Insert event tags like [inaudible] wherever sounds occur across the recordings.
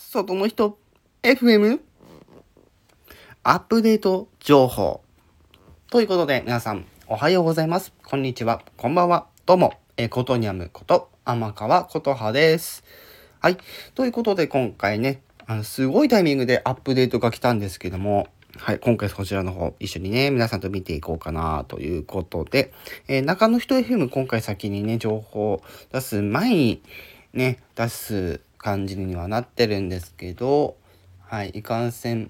外の人 FM アップデート情報。ということで皆さんおはようございます。こんにちは。こんばんは。どうも、え、ことにゃむこと天川ことはです。はい。ということで今回ね、あのすごいタイミングでアップデートが来たんですけども、はい、今回こちらの方、一緒にね、皆さんと見ていこうかなということで、えー、中の人 FM 今回先にね、情報を出す前にね、出す感じにはなってるんですけど、はい、いかんせん、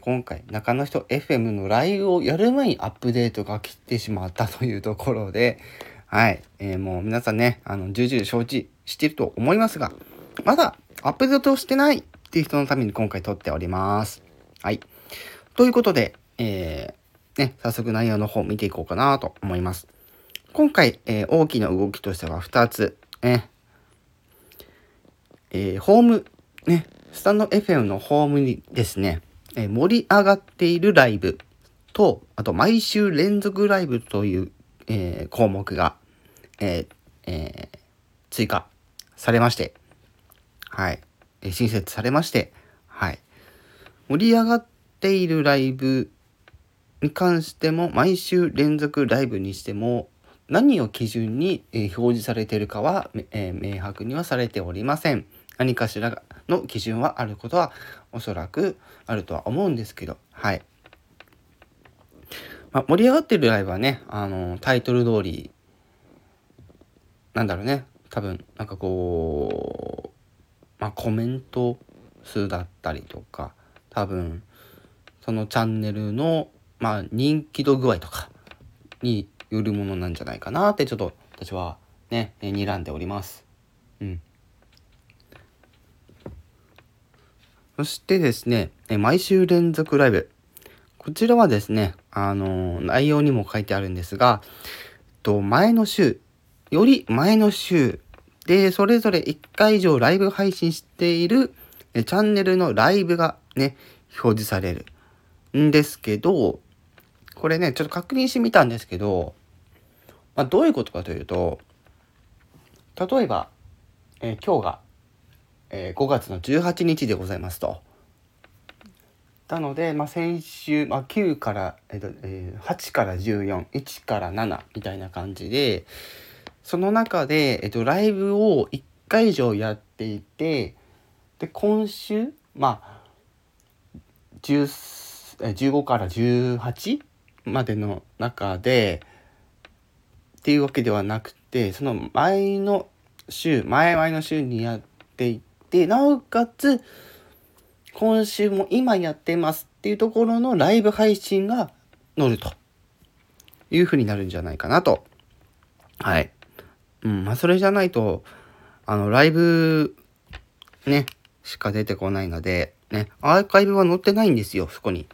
今回、中の人 FM のライブをやる前にアップデートが来てしまったというところで、はい、えー、もう皆さんね、あの、重々承知してると思いますが、まだアップデートをしてないっていう人のために今回撮っております。はい。ということで、えー、ね、早速内容の方見ていこうかなと思います。今回、えー、大きな動きとしては2つ、ね、えー、ホーム、ね、スタンド FM のホームにですね、えー、盛り上がっているライブと、あと毎週連続ライブという、えー、項目が、ええ追加されまして、はい、え新設されまして、はい、盛り上がっているライブに関しても、毎週連続ライブにしても、何を基準に、表示されているかは、え明白にはされておりません。何かしらの基準はあることはおそらくあるとは思うんですけど、はい。まあ、盛り上がってるライブはね、あの、タイトル通り、なんだろうね、多分、なんかこう、まあ、コメント数だったりとか、多分、そのチャンネルの、まあ、人気度具合とかによるものなんじゃないかなってちょっと私はね、睨んでおります。うん。そしてですね、毎週連続ライブ。こちらはですね、あの、内容にも書いてあるんですが、と前の週、より前の週で、それぞれ1回以上ライブ配信しているチャンネルのライブがね、表示される。んですけど、これね、ちょっと確認してみたんですけど、まあ、どういうことかというと、例えば、え、今日が、えー、5月の18日でございますと。なので、まあ、先週、まあ、9から、えーとえー、8から14、1から7みたいな感じで、その中で、えっ、と、ライブを1回以上やっていて、で、今週、まあ、15から18までの中でっていうわけではなくてその前の週前々の週にやっていってなおかつ今週も今やってますっていうところのライブ配信が載るというふうになるんじゃないかなと。はい。うん、まあそれじゃないと、あの、ライブね、しか出てこないので、ね、アーカイブは載ってないんですよ、そこに。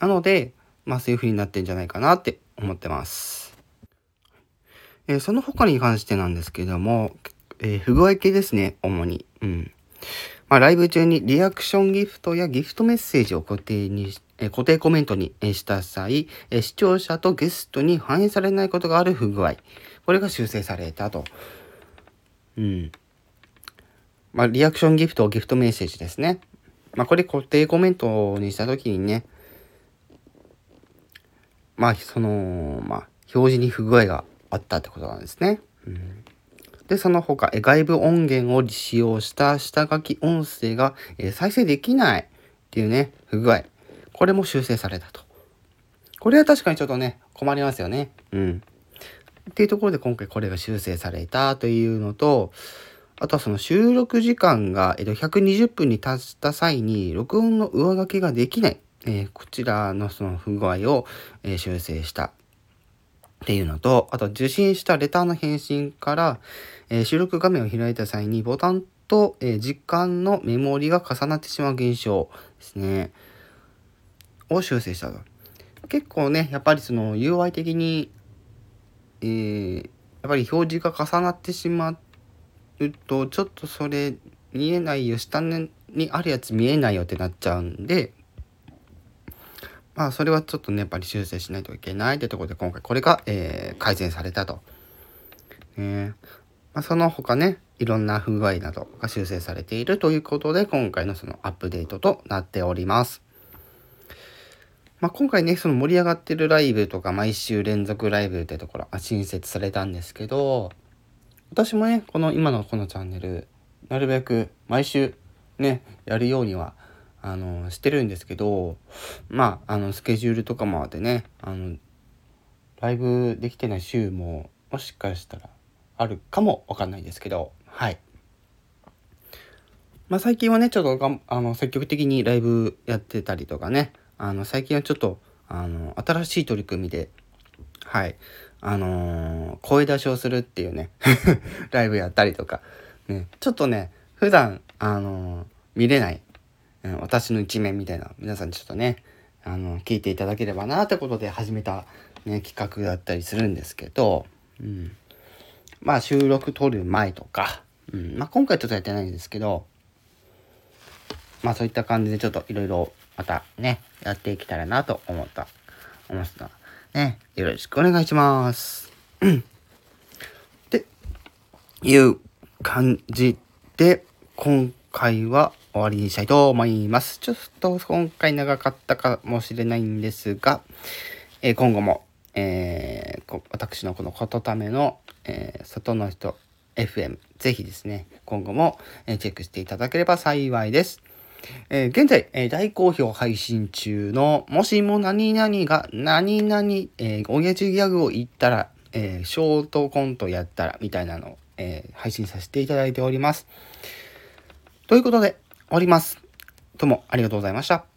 なので、まあそういう風になってんじゃないかなって思ってます。えー、その他に関してなんですけども、えー、不具合系ですね、主に。うん。まあ、ライブ中にリアクションギフトやギフトメッセージを固定に、えー、固定コメントにした際、え視聴者とゲストに反映されないことがある不具合。これが修正されたと。うん。まあ、リアクションギフト、ギフトメッセージですね。まあ、これ固定コメントにしたときにね、まあ、その、まあ、表示に不具合があったってことなんですね。うん、で、その他、え外部音源を使用した下書き音声が、え再生できないっていうね、不具合。これも修正されたと。これは確かにちょっとね、困りますよね。うん。っていうところで今回これが修正されたというのと、あとはその収録時間が、えっと、120分に達した際に、録音の上書きができない、えー、こちらのその不具合を、えー、修正したっていうのと、あと受信したレターの返信から、えー、収録画面を開いた際にボタンと、え時間のメモリが重なってしまう現象ですね。を修正したと。結構ね、やっぱりその UI 的に、えー、やっぱり表示が重なってしまって、るとちょっとそれ見えないよ下にあるやつ見えないよってなっちゃうんでまあそれはちょっとねやっぱり修正しないといけないってところで今回これが、えー、改善されたと。ねまあ、その他ねいろんな不具合などが修正されているということで、今回のそのアップデートとなっております。まあ、今回ね、その盛り上がってるライブとか、毎週連続ライブってところ新設されたんですけど、私もね、この今のこのチャンネル、なるべく毎週ね、やるようには、あの、してるんですけど、まあ、あの、スケジュールとかもあってね、あの、ライブできてない週も、もしかしたらあるかもわかんないですけど、はい。まあ、最近はね、ちょっとがあの積極的にライブやってたりとかね、あの、最近はちょっと、あの、新しい取り組みで、はい、あのー、声出しをするっていうね [laughs] ライブやったりとか、ね、ちょっとね、普段、あのー、見れない、うん、私の一面みたいな、皆さんにちょっとね、あの、聞いていただければなってことで始めた、ね、企画だったりするんですけど、うん。まあ、収録撮る前とか、うん。まあ、今回ちょっとやってないんですけど、まあ、そういった感じでちょっといろいろまたね、やっていけたらなと思った、思ったね、よろしくお願いします。っていう感じで、今回は終わりにしたいと思います。ちょっと今回長かったかもしれないんですが、えー、今後も、えー、私のこのことための、えー、外の人 FM、ぜひですね、今後も、えチェックしていただければ幸いです。えー、現在、えー、大好評配信中の、もしも何々が何々、えー、おやじギャグを言ったら、えー、ショートコントやったら、みたいなのを、え、配信させていただいております。ということで、終わります。どうもありがとうございました。